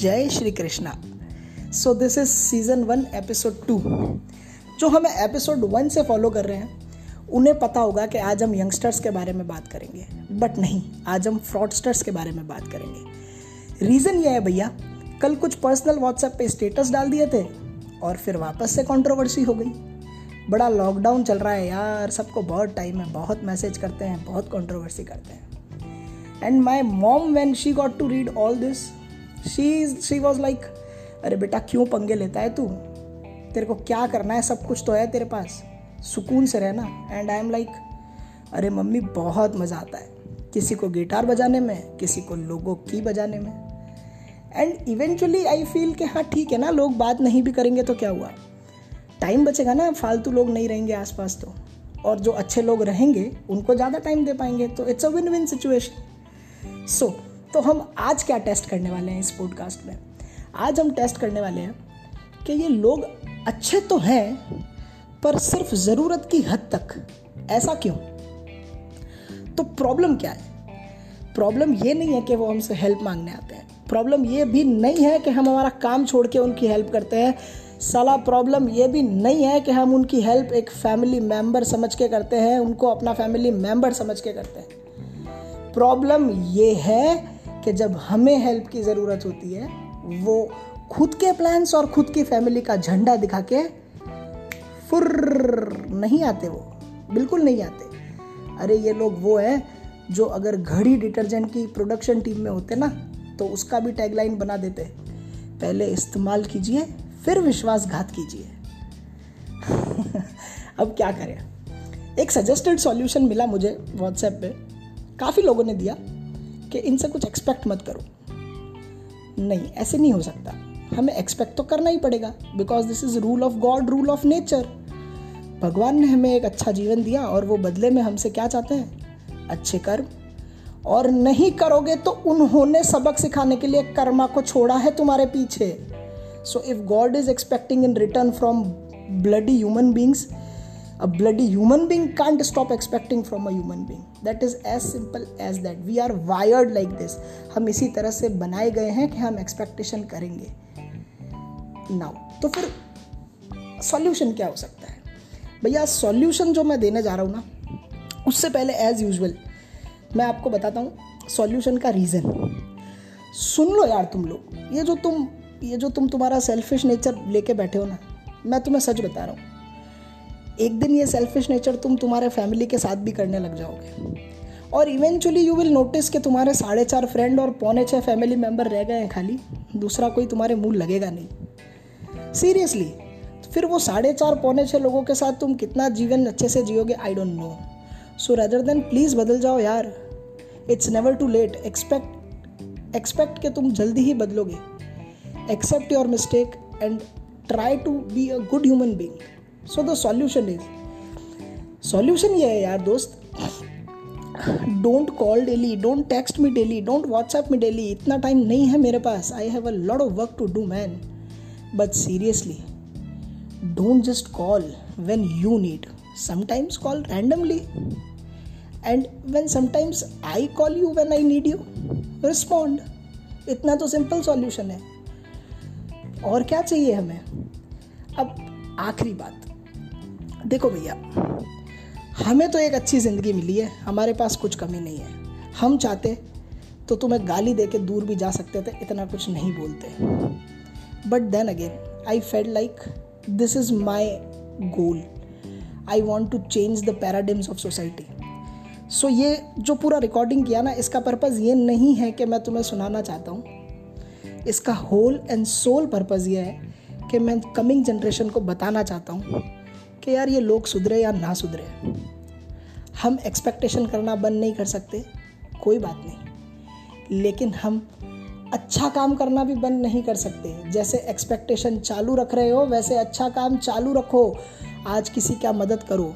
जय Shri Krishna. So this is season one episode two जो हमें एपिसोड वन से फॉलो कर रहे हैं, उन्हें पता होगा कि आज हम यंगस्टर्स के बारे में बात करेंगे। बट नहीं, आज हम फ्रॉडस्टर्स के बारे में बात करेंगे। रीज़न ये है भैया, कल कुछ पर्सनल व्हाट्सएप पे स्टेटस डाल दिए थे और फिर वापस से कंट्रोवर्सी हो गई। बड़ा लॉकडाउन चल रहा है यार, सबको बहुत टाइम है, बहुत मैसेज करते हैं, बहुत कंट्रोवर्सी करते हैं। And my mom when she got to read all this she she was like अरे बेटा, क्यों पंगे लेता है तू? तेरे को क्या करना है? सब कुछ तो है तेरे पास। सुकून से रहना। एंड आई एम लाइक अरे मम्मी, बहुत मज़ा आता है। किसी को गिटार बजाने में, किसी को लोगों की बजाने में। एंड इवेंचुअली आई फील कि हाँ ठीक है ना, लोग बात नहीं भी करेंगे तो क्या हुआ? टाइम बचेगा ना, फालतू लोग नहीं रहेंगे आसपास तो। और जो अच्छे लोग रहेंगे, उनको ज़्यादा टाइम दे पाएँगे। तो it's a win win situation so तो हम आज क्या टेस्ट करने वाले हैं इस पॉडकास्ट में? आज हम टेस्ट करने वाले हैं कि ये लोग अच्छे तो हैं, पर सिर्फ़ ज़रूरत की हद तक। ऐसा क्यों? तो प्रॉब्लम क्या है? प्रॉब्लम ये नहीं है कि वो हमसे हेल्प मांगने आते हैं। प्रॉब्लम ये भी नहीं है कि हम हमारा काम छोड़ के उनकी हेल्प करते हैं। साला प्रॉब्लम ये भी नहीं है कि हम उनकी हेल्प एक फैमिली मेंबर समझ के करते हैं, उनको अपना फैमिली मेंबर समझ के करते हैं। प्रॉब्लम ये है कि जब हमें हेल्प की ज़रूरत होती है, वो खुद के प्लान्स और खुद की फैमिली का झंडा दिखा के फुर नहीं आते वो, बिल्कुल नहीं आते। अरे, ये लोग वो हैं जो अगर घड़ी डिटर्जेंट की प्रोडक्शन टीम में होते ना तो उसका भी टैगलाइन बना देते। पहले इस्तेमाल कीजिए, फिर विश्वासघात कीजिए। अब क्या करें? एक सजेस्टेड सॉल्यूशन मिला मुझे व्हाट्सएप पे। काफ़ी लोगों ने दिया। कि इनसे कुछ एक्सपेक्ट मत करो। नहीं, ऐसे नहीं हो सकता। हमें एक्सपेक्ट तो करना ही पड़ेगा because this is rule of God rule of nature भगवान ने हमें एक अच्छा जीवन दिया और वो बदले में हमसे क्या चाहते हैं? अच्छे कर्म। और नहीं करोगे तो उन्होंने सबक सिखाने के लिए कर्मा को छोड़ा है तुम्हारे पीछे। So if God is expecting in return from bloody human beings a bloody human being can't stop expecting from a human being. That is as simple as that. We are wired like this. हम इसी तरह से बनाए गए हैं कि हम expectation करेंगे। नाउ तो फिर सॉल्यूशन क्या हो सकता है? भैया सॉल्यूशन जो मैं देने जा रहा हूँ ना, उससे पहले एज यूजल मैं आपको बताता हूँ सॉल्यूशन का रीज़न सुन लो यार तुम लोग। ये जो तुम, ये जो तुम तुम्हारा सेल्फिश नेचर लेके बैठे हो ना, मैं तुम्हें सच बता रहा हूँ। एक दिन ये सेल्फिश नेचर तुम तुम्हारे फैमिली के साथ भी करने लग जाओगे। और इवेंचुअली यू विल नोटिस कि तुम्हारे साढ़े चार फ्रेंड और पौने छः फैमिली मेंबर रह गए हैं खाली, दूसरा कोई तुम्हारे मुँह लगेगा नहीं। सीरियसली फिर वो साढ़े चार, पौने छः लोगों के साथ तुम कितना जीवन अच्छे से जियोगे I don't know so rather than please बदल जाओ यार it's never too late expect expect कि तुम जल्दी ही बदलोगे। Accept your mistake and try to be a good human being so the solution is solution ये है यार दोस्त don't call daily don't text me daily don't WhatsApp me daily इतना time नहीं है मेरे पास I have a lot of work to do man but seriously don't just call when you need sometimes call randomly and when sometimes I call you when I need you respond इतना तो simple solution है और क्या चाहिए हमें अब आखिरी बात देखो भैया, हमें तो एक अच्छी ज़िंदगी मिली है, हमारे पास कुछ कमी नहीं है। हम चाहते तो तुम्हें गाली दे के दूर भी जा सकते थे, इतना कुछ नहीं बोलते। But then again I felt like this is my goal I want to change the paradigms of society so ये जो पूरा रिकॉर्डिंग किया ना, इसका पर्पज़ ये नहीं है कि मैं तुम्हें सुनाना चाहता हूँ। इसका होल एंड सोल पर्पज़ ये है कि मैं कमिंग जनरेशन को बताना चाहता हूँ। कि यार ये लोग सुधरे या ना सुधरे। हम एक्सपेक्टेशन करना बंद नहीं कर सकते, कोई बात नहीं। लेकिन हम अच्छा काम करना भी बंद नहीं कर सकते। जैसे एक्सपेक्टेशन चालू रख रहे हो, वैसे अच्छा काम चालू रखो। आज किसी का मदद करो।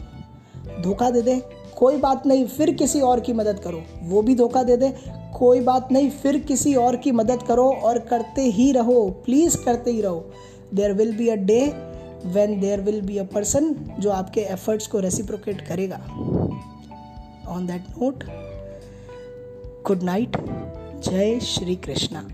धोखा दे दे, कोई बात नहीं, फिर किसी और की मदद करो। वो भी धोखा दे दे, कोई बात नहीं, फिर किसी और की मदद करो और करते ही रहो। प्लीज़ करते ही रहो। There will be a day when there will be a person जो आपके एफर्ट्स को रेसिप्रोकेट करेगा। On that note good night जय श्री कृष्णा।